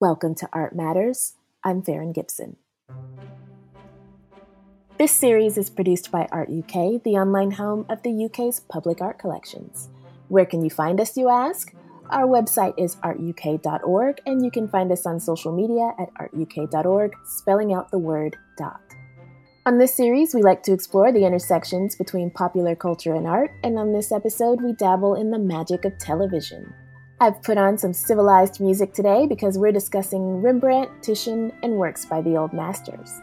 Welcome to Art Matters. I'm Farron Gibson. This series is produced by Art UK, the online home of the UK's public art collections. Where can you find us, you ask? Our website is artuk.org, and you can find us on social media at artuk.org, spelling out the word dot. On this series, we like to explore the intersections between popular culture and art, and on this episode, we dabble in the magic of television. I've put on some civilized music today because we're discussing Rembrandt, Titian, and works by the old masters.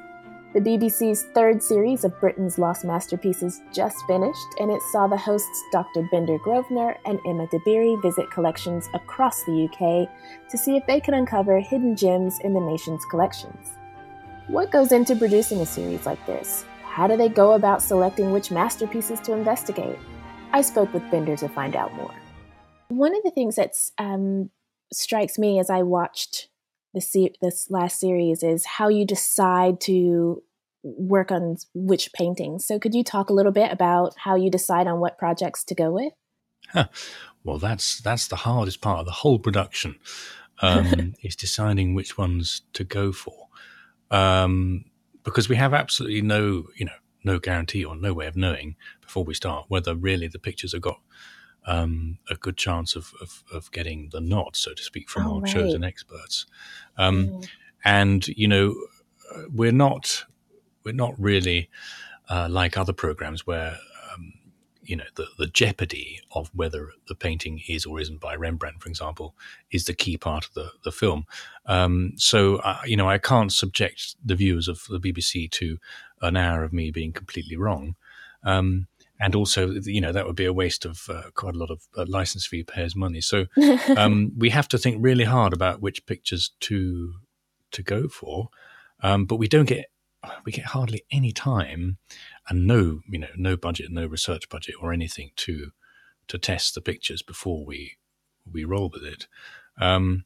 The BBC's third series of Britain's Lost Masterpieces just finished, and it saw the hosts Dr. Bendor Grosvenor and Emma Dabiri visit collections across the UK to see if they could uncover hidden gems in the nation's collections. What goes into producing a series like this? How do they go about selecting which masterpieces to investigate? I spoke with Bendor to find out more. One of the things that um, strikes me as I watched the this last series is how you decide to work on which paintings. So, could you talk a little bit about how you decide on what projects to go with? Huh. Well, that's that's the hardest part of the whole production um, is deciding which ones to go for, um, because we have absolutely no, you know, no guarantee or no way of knowing before we start whether really the pictures have got um, a good chance of, of, of, getting the nod, so to speak, from oh, our right. chosen experts. Um, mm. And you know, we're not we're not really uh, like other programs where um, you know the, the jeopardy of whether the painting is or isn't by Rembrandt, for example, is the key part of the the film. Um, so uh, you know, I can't subject the viewers of the BBC to an hour of me being completely wrong. Um, and also you know that would be a waste of uh, quite a lot of uh, license fee payers money. So um, we have to think really hard about which pictures to to go for. Um, but we don't get we get hardly any time and no you know no budget no research budget or anything to to test the pictures before we we roll with it. Um,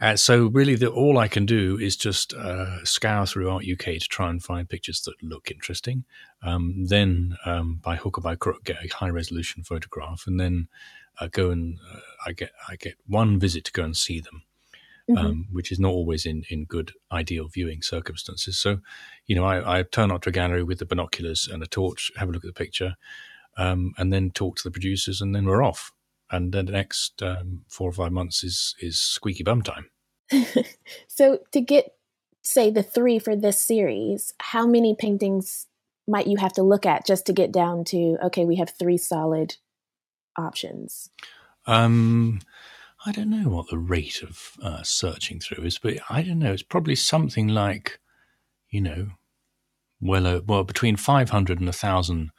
uh, so really, the, all I can do is just uh, scour through Art UK to try and find pictures that look interesting. Um, then, um, by hook or by crook, get a high resolution photograph, and then uh, go and uh, I get I get one visit to go and see them, mm-hmm. um, which is not always in in good ideal viewing circumstances. So, you know, I, I, turn up to a gallery with the binoculars and a torch, have a look at the picture, um, and then talk to the producers, and then we're off and then the next um, four or five months is is squeaky bum time. so to get say the three for this series, how many paintings might you have to look at just to get down to okay, we have three solid options? Um, I don't know what the rate of uh, searching through is, but I don't know. It's probably something like, you know, well, uh, well between five hundred and a thousand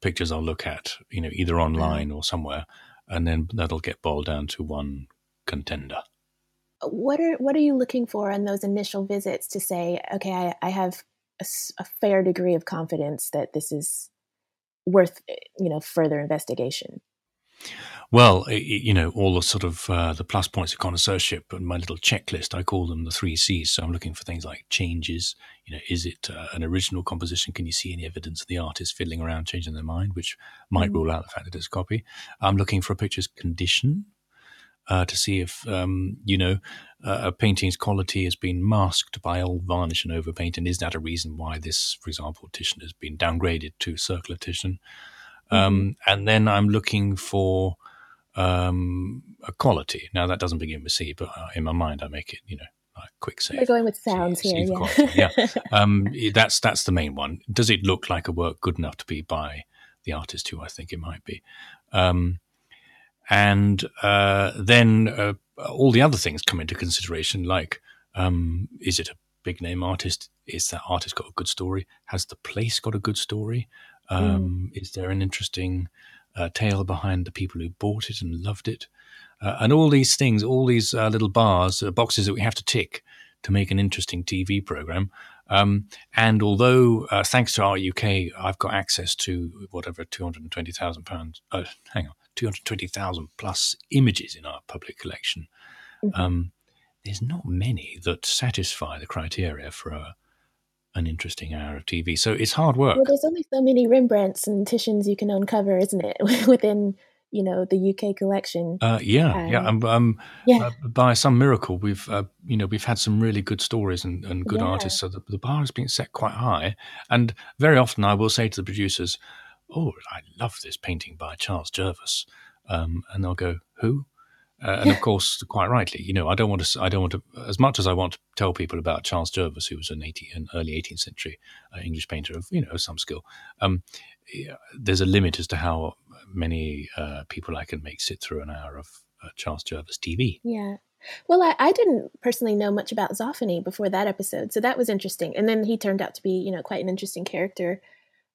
pictures I'll look at, you know, either online or somewhere, and then that'll get boiled down to one contender. What are what are you looking for in those initial visits to say, okay, I, I have a, a fair degree of confidence that this is worth eh, you know further investigation? Well, you know, all the sort of uh, the plus points of connoisseurship and my little checklist, I call them the three C's. So I'm looking for things like changes. You know, is it uh, an original composition? Can you see any evidence of the artist fiddling around, changing their mind, which might mm-hmm. rule out the fact that it's a copy? I'm looking for a picture's condition. Uh, to see if um, you know uh, a painting's quality has been masked by old varnish and overpaint, and is that a reason why this, for example, Titian has been downgraded to circle of Titian? Um, and then I'm looking for um, a quality. Now that doesn't begin with C, but uh, in my mind I make it, you know, like quick save. We're going with sounds here, yeah. yeah. Um, that's that's the main one. Does it look like a work good enough to be by the artist who I think it might be? Um, and uh, then uh, all the other things come into consideration, like um, is it a big name artist? Is that artist got a good story? Has the place got a good story? Um, mm. Is there an interesting uh, tale behind the people who bought it and loved it, uh, and all these things, all these uh, little bars, uh, boxes that we have to tick to make an interesting TV program. Um, and although, uh, thanks to Art UK, I've got access to whatever two hundred and twenty thousand pounds. Uh, hang on, two hundred twenty thousand plus images in our public collection. Mm-hmm. Um, there's not many that satisfy the criteria for a an interesting hour of TV. So it's hard work. Well, there's only so many Rembrandts and Titians you can uncover, isn't it? Within you know the UK collection. Uh, yeah, yeah. Um, um, yeah. Uh, by some miracle, we've uh, you know we've had some really good stories and, and good yeah. artists. So the, the bar has been set quite high. And very often, I will say to the producers, "Oh, I love this painting by Charles Jervas," um, and they'll go, "Who?" Uh, and of course, quite rightly, you know, I don't want to. I don't want to. As much as I want to tell people about Charles Jervas, who was an, 18, an early 18th century uh, English painter of you know some skill, um, there's a limit as to how many uh, people I can make sit through an hour of uh, Charles Jervas TV. Yeah. Well, I, I, didn't personally know much about Zoffany before that episode, so that was interesting. And then he turned out to be, you know, quite an interesting character.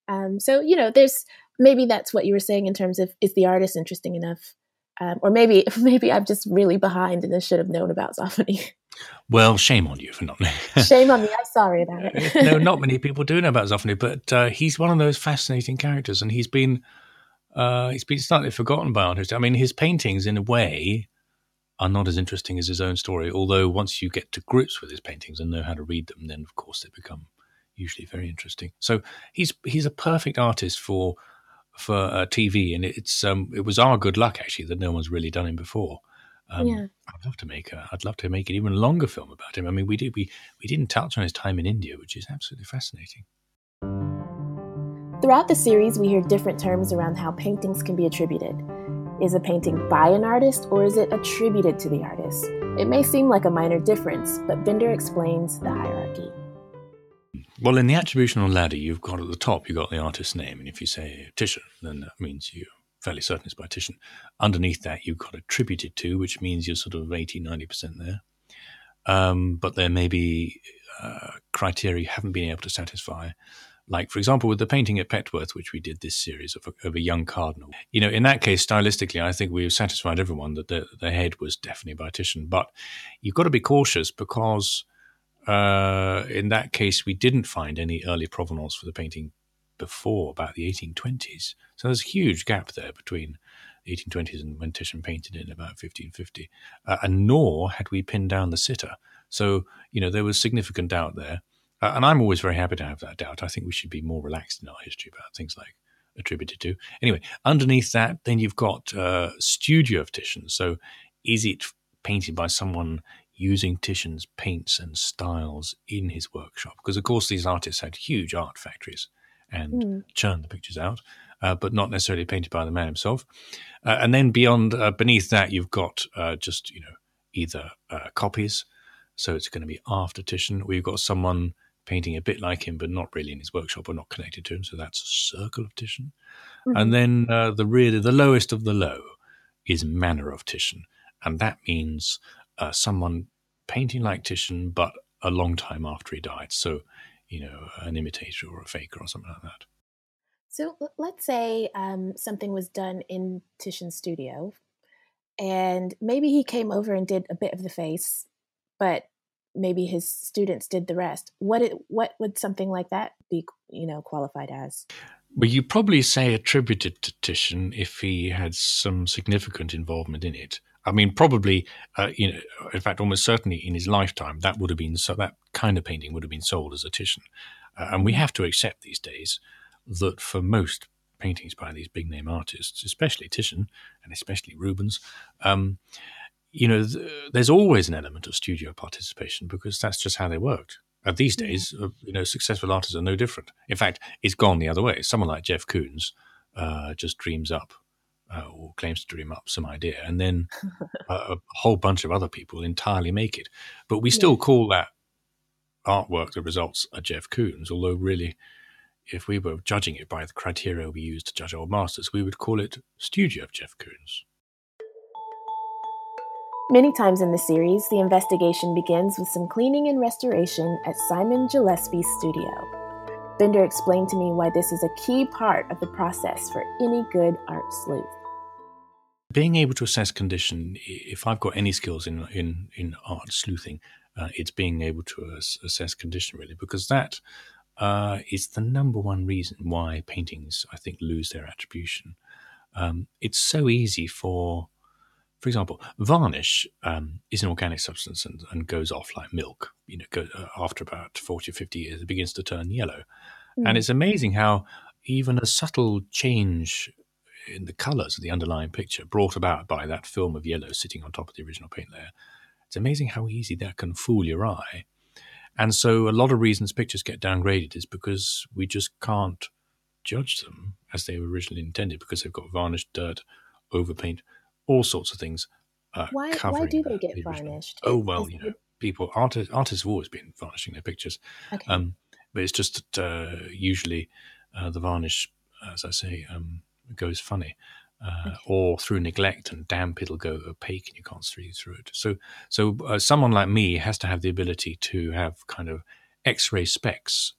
Um, so, you know, there's maybe that's what you were saying in terms of is the artist interesting enough um, or maybe maybe I'm just really behind and I should have known about Zoffany. Well, shame on you for not knowing shame on me. I'm sorry about it. no, not many people do know about Zoffany, but uh, he's one of those fascinating characters, and he's been uh, he's been slightly forgotten by artists. I mean, his paintings, in a way, are not as interesting as his own story. Although once you get to grips with his paintings and know how to read them, then of course they become usually very interesting. So he's he's a perfect artist for for uh, TV, and it's um, it was our good luck actually that no one's really done him before. Um, yeah. I'd love to make a, I'd love to make an even longer film about him. I mean, we did we we didn't touch on his time in India, which is absolutely fascinating. Throughout the series, we hear different terms around how paintings can be attributed. Is a painting by an artist or is it attributed to the artist? It may seem like a minor difference, but Bendor explains the hierarchy. Well, in the attributional ladder, you've got at the top, you've got the artist's name. And if you say Titian, then that means you're fairly certain it's by Titian. Underneath that, you've got attributed to, which means you're sort of 80, 90% there. Um, but there may be uh, criteria you haven't been able to satisfy. Like, for example, with the painting at Petworth, which we did this series of a, of a young cardinal. You know, in that case, stylistically, I think we've satisfied everyone that the, the head was definitely by Titian. But you've got to be cautious because – uh, in that case, we didn't find any early provenance for the painting before about the 1820s. So there's a huge gap there between the 1820s and when Titian painted it in about 1550. Uh, and nor had we pinned down the sitter. So, you know, there was significant doubt there. Uh, and I'm always very happy to have that doubt. I think we should be more relaxed in our history about things like attributed to. Anyway, underneath that, then you've got uh, studio of Titian. So is it painted by someone using Titian's paints and styles in his workshop. Because, of course, these artists had huge art factories and mm. churned the pictures out, uh, but not necessarily painted by the man himself. Uh, and then beyond, uh, beneath that, you've got uh, just, you know, either uh, copies. So it's going to be after Titian, or you've got someone painting a bit like him, but not really in his workshop or not connected to him. So that's a circle of Titian. Mm-hmm. And then uh, the really, the lowest of the low is manner of Titian. And that means uh, someone painting like Titian, but a long time after he died. So, you know, an imitator or a faker or something like that. So let's say um, something was done in Titian's studio, and maybe he came over and did a bit of the face, but maybe his students did the rest. What it, what would something like that be, you know, qualified as? Well, you probably say attributed to Titian if he had some significant involvement in it. I mean, probably, uh, you know, in fact, almost certainly in his lifetime, that would have been so. That kind of painting would have been sold as a Titian, uh, and we have to accept these days that for most paintings by these big name artists, especially Titian and especially Rubens, um, you know, th- there's always an element of studio participation because that's just how they worked. Uh, these days, uh, you know, successful artists are no different. In fact, it's gone the other way. Someone like Jeff Koons uh, just dreams up uh, or claims to dream up some idea, and then a whole bunch of other people entirely make it. But we still yeah. call that artwork that results a Jeff Koons, although really, if we were judging it by the criteria we use to judge old masters, we would call it Studio of Jeff Koons. Many times in the series, the investigation begins with some cleaning and restoration at Simon Gillespie's studio. Bendor explained to me why this is a key part of the process for any good art sleuth being able to assess condition, if I've got any skills in in in art sleuthing, uh, it's being able to ass- assess condition really, because that uh, is the number one reason why paintings I think lose their attribution. Um, it's so easy for, for example, varnish um, is an organic substance and, and, goes off like milk. You know, go, uh, after about forty or fifty years, it begins to turn yellow, mm. and it's amazing how even a subtle change in the colours of the underlying picture brought about by that film of yellow sitting on top of the original paint layer. It's amazing how easy that can fool your eye. And so, a lot of reasons pictures get downgraded is because we just can't judge them as they were originally intended because they've got varnished dirt, overpaint, all sorts of things. Uh, why? Why do they get the varnished? Oh well, you know, people artists artists have always been varnishing their pictures, okay. um, but it's just that uh, usually uh, the varnish, as I say, um, goes funny. Uh, or through neglect and damp, it'll go opaque and you can't see through it. So, so uh, someone like me has to have the ability to have kind of X-ray specs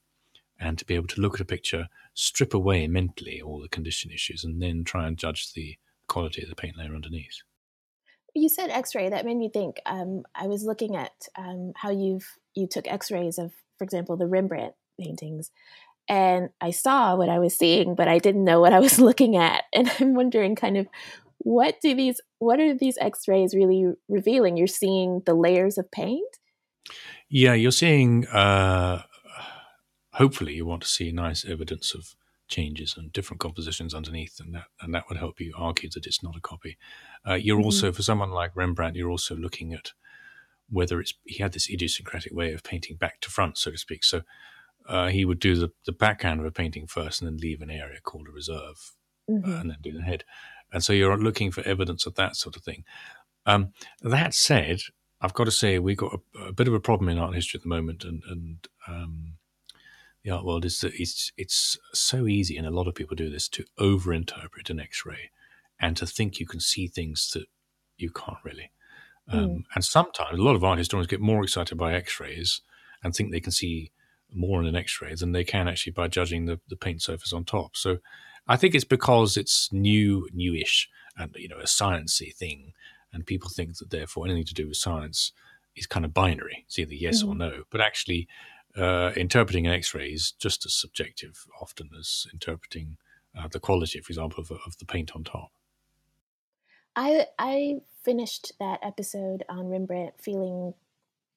and to be able to look at a picture, strip away mentally all the condition issues, and then try and judge the quality of the paint layer underneath. You said X-ray. That made me think. Um, I was looking at um, how you've you took X-rays of, for example, the Rembrandt paintings, and I saw what I was seeing, but I didn't know what I was looking at. And I'm wondering kind of what do these what are these x-rays really revealing? You're seeing the layers of paint? Yeah, you're seeing uh hopefully you want to see nice evidence of changes and different compositions underneath, and that and that would help you argue that it's not a copy. Uh, you're mm-hmm. also for someone like Rembrandt, you're also looking at whether it's he had this idiosyncratic way of painting back to front, so to speak. So uh, he would do the, the background of a painting first and then leave an area called a reserve mm-hmm. uh, and then do the head. And so you're looking for evidence of that sort of thing. Um, that said, I've got to say we've got a, a, bit of a problem in art history at the moment, and, and um, the art world is that it's it's so easy, and a lot of people do this to overinterpret an X-ray and to think you can see things that you can't really. Um, mm. And sometimes a lot of art historians get more excited by X-rays and think they can see more in an X-ray than they can actually by judging the, the paint surface on top. So I think it's because it's new, newish, and you know a sciencey thing, and people think that therefore anything to do with science is kind of binary. It's either yes mm-hmm. or no. But actually, uh, interpreting an X-ray is just as subjective often as interpreting uh, the quality, for example, of, of the paint on top. I I finished that episode on Rembrandt feeling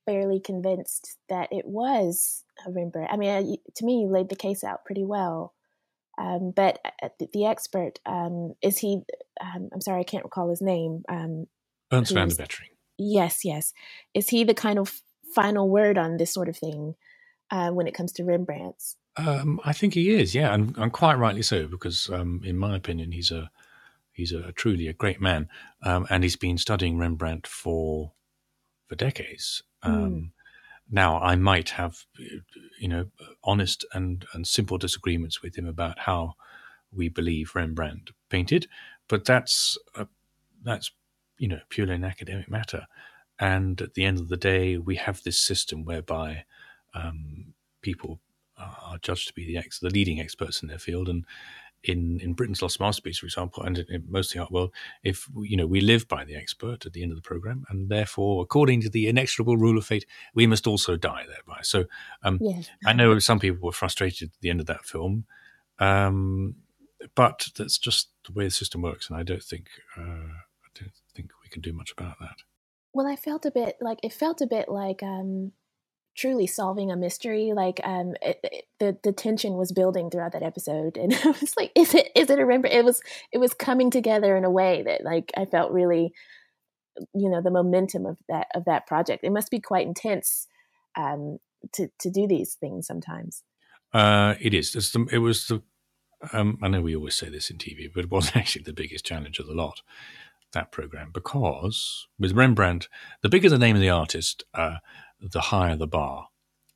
fairly convinced that it was a Rembrandt. I mean, to me, you laid the case out pretty well. Um, but uh, the, the expert um, is he? Um, I'm sorry, I can't recall his name. Um, Ernst van de Wetering. Yes, yes. Is he the kind of final word on this sort of thing uh, when it comes to Rembrandts? Um, I think he is. Yeah, and, and quite rightly so, because um, in my opinion, he's a he's a truly a great man, and he's been studying Rembrandt for for decades. Mm. Now, I might have, you know, honest and, and simple disagreements with him about how we believe Rembrandt painted, but that's a, that's you know purely an academic matter. And at the end of the day, we have this system whereby um, people are judged to be the ex- the leading experts in their field, and in, in Britain's Lost Masterpiece, for example, and in most of the art world, if you know we live by the expert at the end of the program, and therefore, according to the inexorable rule of fate, we must also die thereby. So, um, yes. I know some people were frustrated at the end of that film, um, but that's just the way the system works, and I don't think uh, I don't think we can do much about that. Well, I felt a bit like it felt a bit like um, truly solving a mystery. Like um, it, it, the the tension was building throughout that episode, and I was like, "Is it? Is it a Rembrandt?" It was it was coming together in a way that like I felt really, you know, the momentum of that of that project. It must be quite intense um, to to do these things sometimes. Uh, it is. The, it was the. Um, I know we always say this in TV, but it was actually the biggest challenge of the lot. That program because with Rembrandt, the bigger the name of the artist, uh, the higher the bar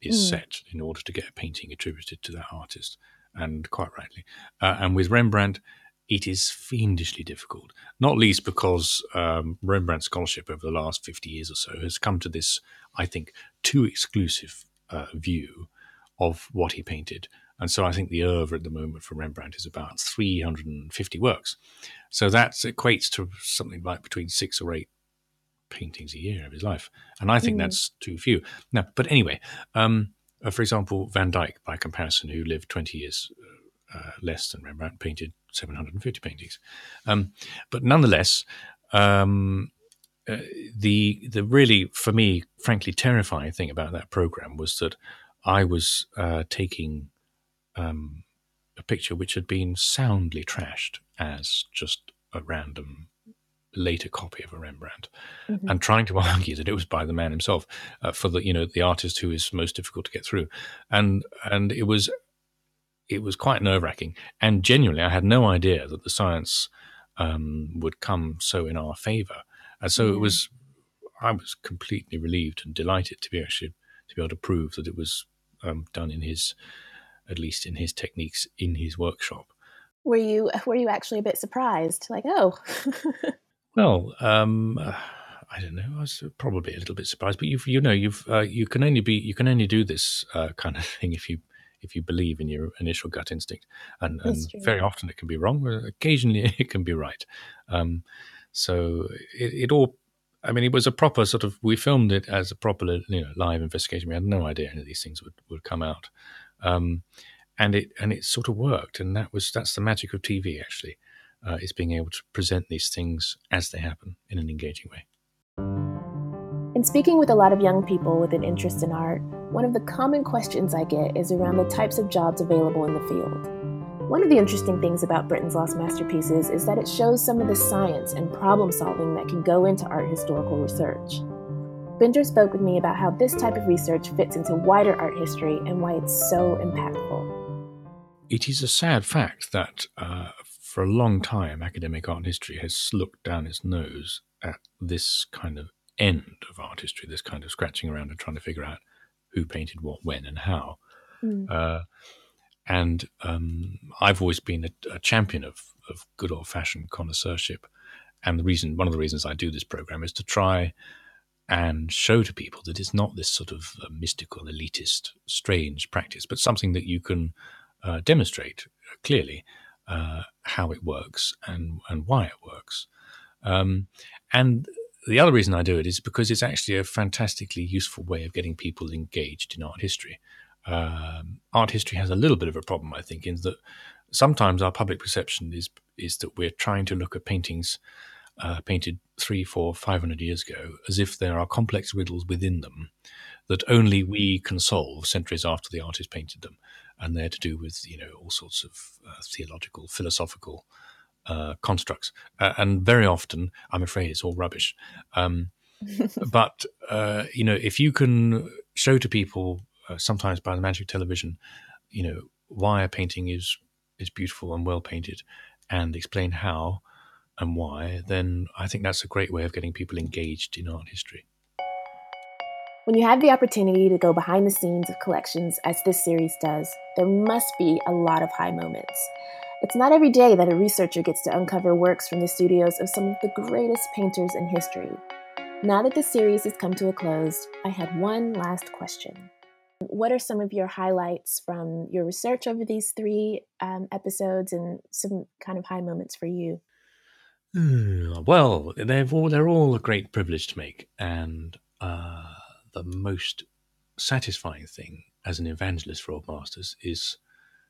is mm. set in order to get a painting attributed to that artist, and quite rightly. Uh, and with Rembrandt, it is fiendishly difficult, not least because um, Rembrandt scholarship over the last 50 years or so has come to this, I think, too exclusive uh, view of what he painted. And so I think the oeuvre at the moment for Rembrandt is about 350 works. So that equates to something like between six or eight paintings a year of his life, and I think mm. that's too few. Now, but anyway, um, uh, for example, Van Dyck, by comparison, who lived twenty years uh, uh less than Rembrandt, painted seven hundred and fifty paintings. Um, but nonetheless, um, uh, the the really, for me, frankly terrifying thing about that program was that I was uh, taking um, a picture which had been soundly trashed as just a random later copy of a Rembrandt, mm-hmm. and trying to argue that it was by the man himself uh, for the you know the artist who is most difficult to get through, and and it was it was quite nerve wracking, and genuinely I had no idea that the science um, would come so in our favour, and so it was I was completely relieved and delighted to be actually to be able to prove that it was um, done in his at least in his techniques in his workshop. Were you were you actually a bit surprised? Like, oh, Well, um, uh, I don't know. I was probably a little bit surprised, but you've, you know, you've, uh, you can only be, you can only do this uh, kind of thing if you, if you believe in your initial gut instinct, and, and very often it can be wrong, but occasionally it can be right. Um, so it, it, all, I mean, it was a proper sort of. We filmed it as a proper, you know, live investigation. We had no idea any of these things would would come out, um, and it and it sort of worked. And that was that's the magic of TV, actually uh, is being able to present these things as they happen in an engaging way. In speaking with a lot of young people with an interest in art, one of the common questions I get is around the types of jobs available in the field. One of the interesting things about Britain's Lost Masterpieces is that it shows some of the science and problem solving that can go into art historical research. Bendor spoke with me about how this type of research fits into wider art history and why it's so impactful. It is a sad fact that uh, for a long time, academic art history has looked down its nose at this kind of end of art history, this kind of scratching around and trying to figure out who painted what, when, and how. Mm. Uh, and um, I've always been a, a champion of, of good old fashioned connoisseurship. And the reason, one of the reasons I do this program is to try and show to people that it's not this sort of uh, mystical, elitist, strange practice, but something that you can uh, demonstrate clearly uh, how it works and and why it works. Um, and the other reason I do it is because it's actually a fantastically useful way of getting people engaged in art history. Um, art history has a little bit of a problem, I think, in that sometimes our public perception is is that we're trying to look at paintings uh, painted three, four, five hundred years ago as if there are complex riddles within them that only we can solve centuries after the artist painted them and they're to do with you know all sorts of uh, theological, philosophical uh, constructs, uh, and very often, I'm afraid, it's all rubbish. Um, but uh, you know, if you can show to people, uh, sometimes by the magic television, you know, why a painting is is beautiful and well painted, and explain how and why, then I think that's a great way of getting people engaged in art history. When you have the opportunity to go behind the scenes of collections, as this series does, there must be a lot of high moments. It's not every day that a researcher gets to uncover works from the studios of some of the greatest painters in history. Now that the series has come to a close, I had one last question. What are some of your highlights from your research over these three um, episodes and some kind of high moments for you? Hmm, well, they've all, they're all a great privilege to make. And uh, the most satisfying thing as an evangelist for old masters is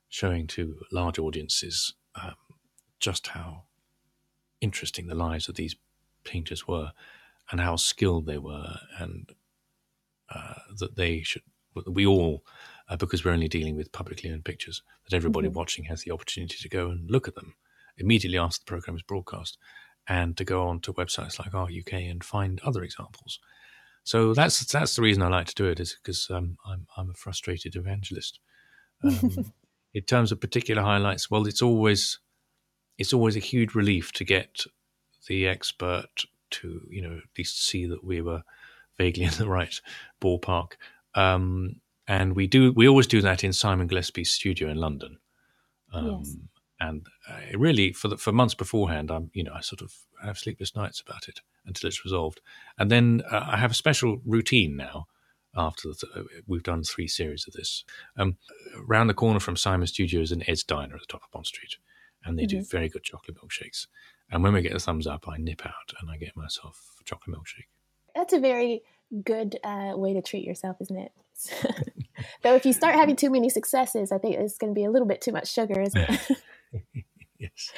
showing to large audiences um, just how interesting the lives of these painters were and how skilled they were and uh, that they should we all uh, because we're only dealing with publicly owned pictures that everybody mm-hmm. watching has the opportunity to go and look at them immediately after the program is broadcast and to go on to websites like Art uk and find other examples so that's that's the reason I like to do it is because um, I'm I'm a frustrated evangelist. Um, in terms of particular highlights, well, it's always it's always a huge relief to get the expert to you know at least see that we were vaguely in the right ballpark. Um, and we do we always do that in Simon Gillespie's studio in London. Um, yes. And uh, really, for the, for months beforehand, I'm you know I sort of have sleepless nights about it until it's resolved. And then uh, I have a special routine now. After the, uh, we've done three series of this, um, around the corner from Simon Studios and Ed's Diner at the top of Bond Street, and they mm-hmm. do very good chocolate milkshakes. And when we get the thumbs up, I nip out and I get myself a chocolate milkshake. That's a very good uh, way to treat yourself, isn't it? Though if you start having too many successes, I think it's going to be a little bit too much sugar, isn't it? yes.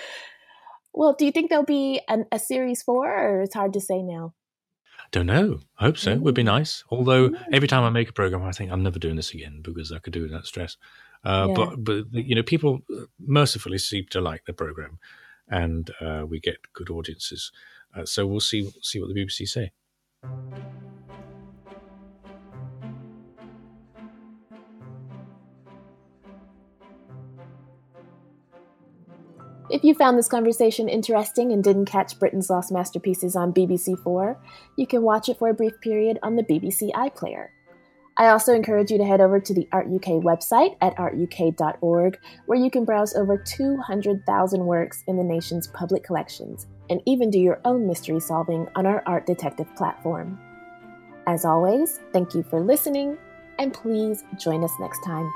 Well, do you think there'll be an, a series four, or it's hard to say now? Don't know. I hope so. It would be nice. Although every time I make a program, I think I'm never doing this again because I could do that stress. Uh, yeah. But but you know, people mercifully seem to like the program, and uh, we get good audiences. Uh, so we'll see see what the BBC say. If you found this conversation interesting and didn't catch Britain's Lost Masterpieces on BBC4, you can watch it for a brief period on the BBC iPlayer. I also encourage you to head over to the Art UK website at artuk.org, where you can browse over 200,000 works in the nation's public collections and even do your own mystery solving on our Art Detective platform. As always, thank you for listening, and please join us next time.